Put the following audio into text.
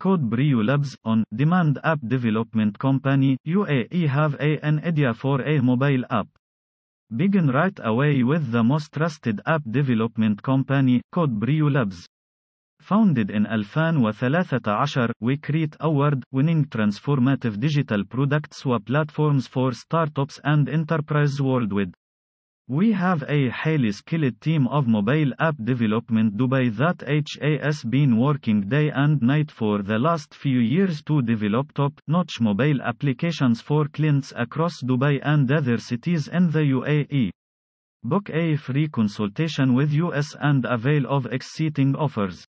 Code Brew Labs, on demand app development company, UAE have an idea for a mobile app. Begin right away with the most trusted app development company, Code Brew Labs. Founded in 2013, we create award-winning transformative digital products or platforms for startups and enterprises worldwide. We have a highly skilled team of mobile app development Dubai that has been working day and night for the last few years to develop top-notch mobile applications for clients across Dubai and other cities in the UAE. Book a free consultation with us and avail of exciting offers.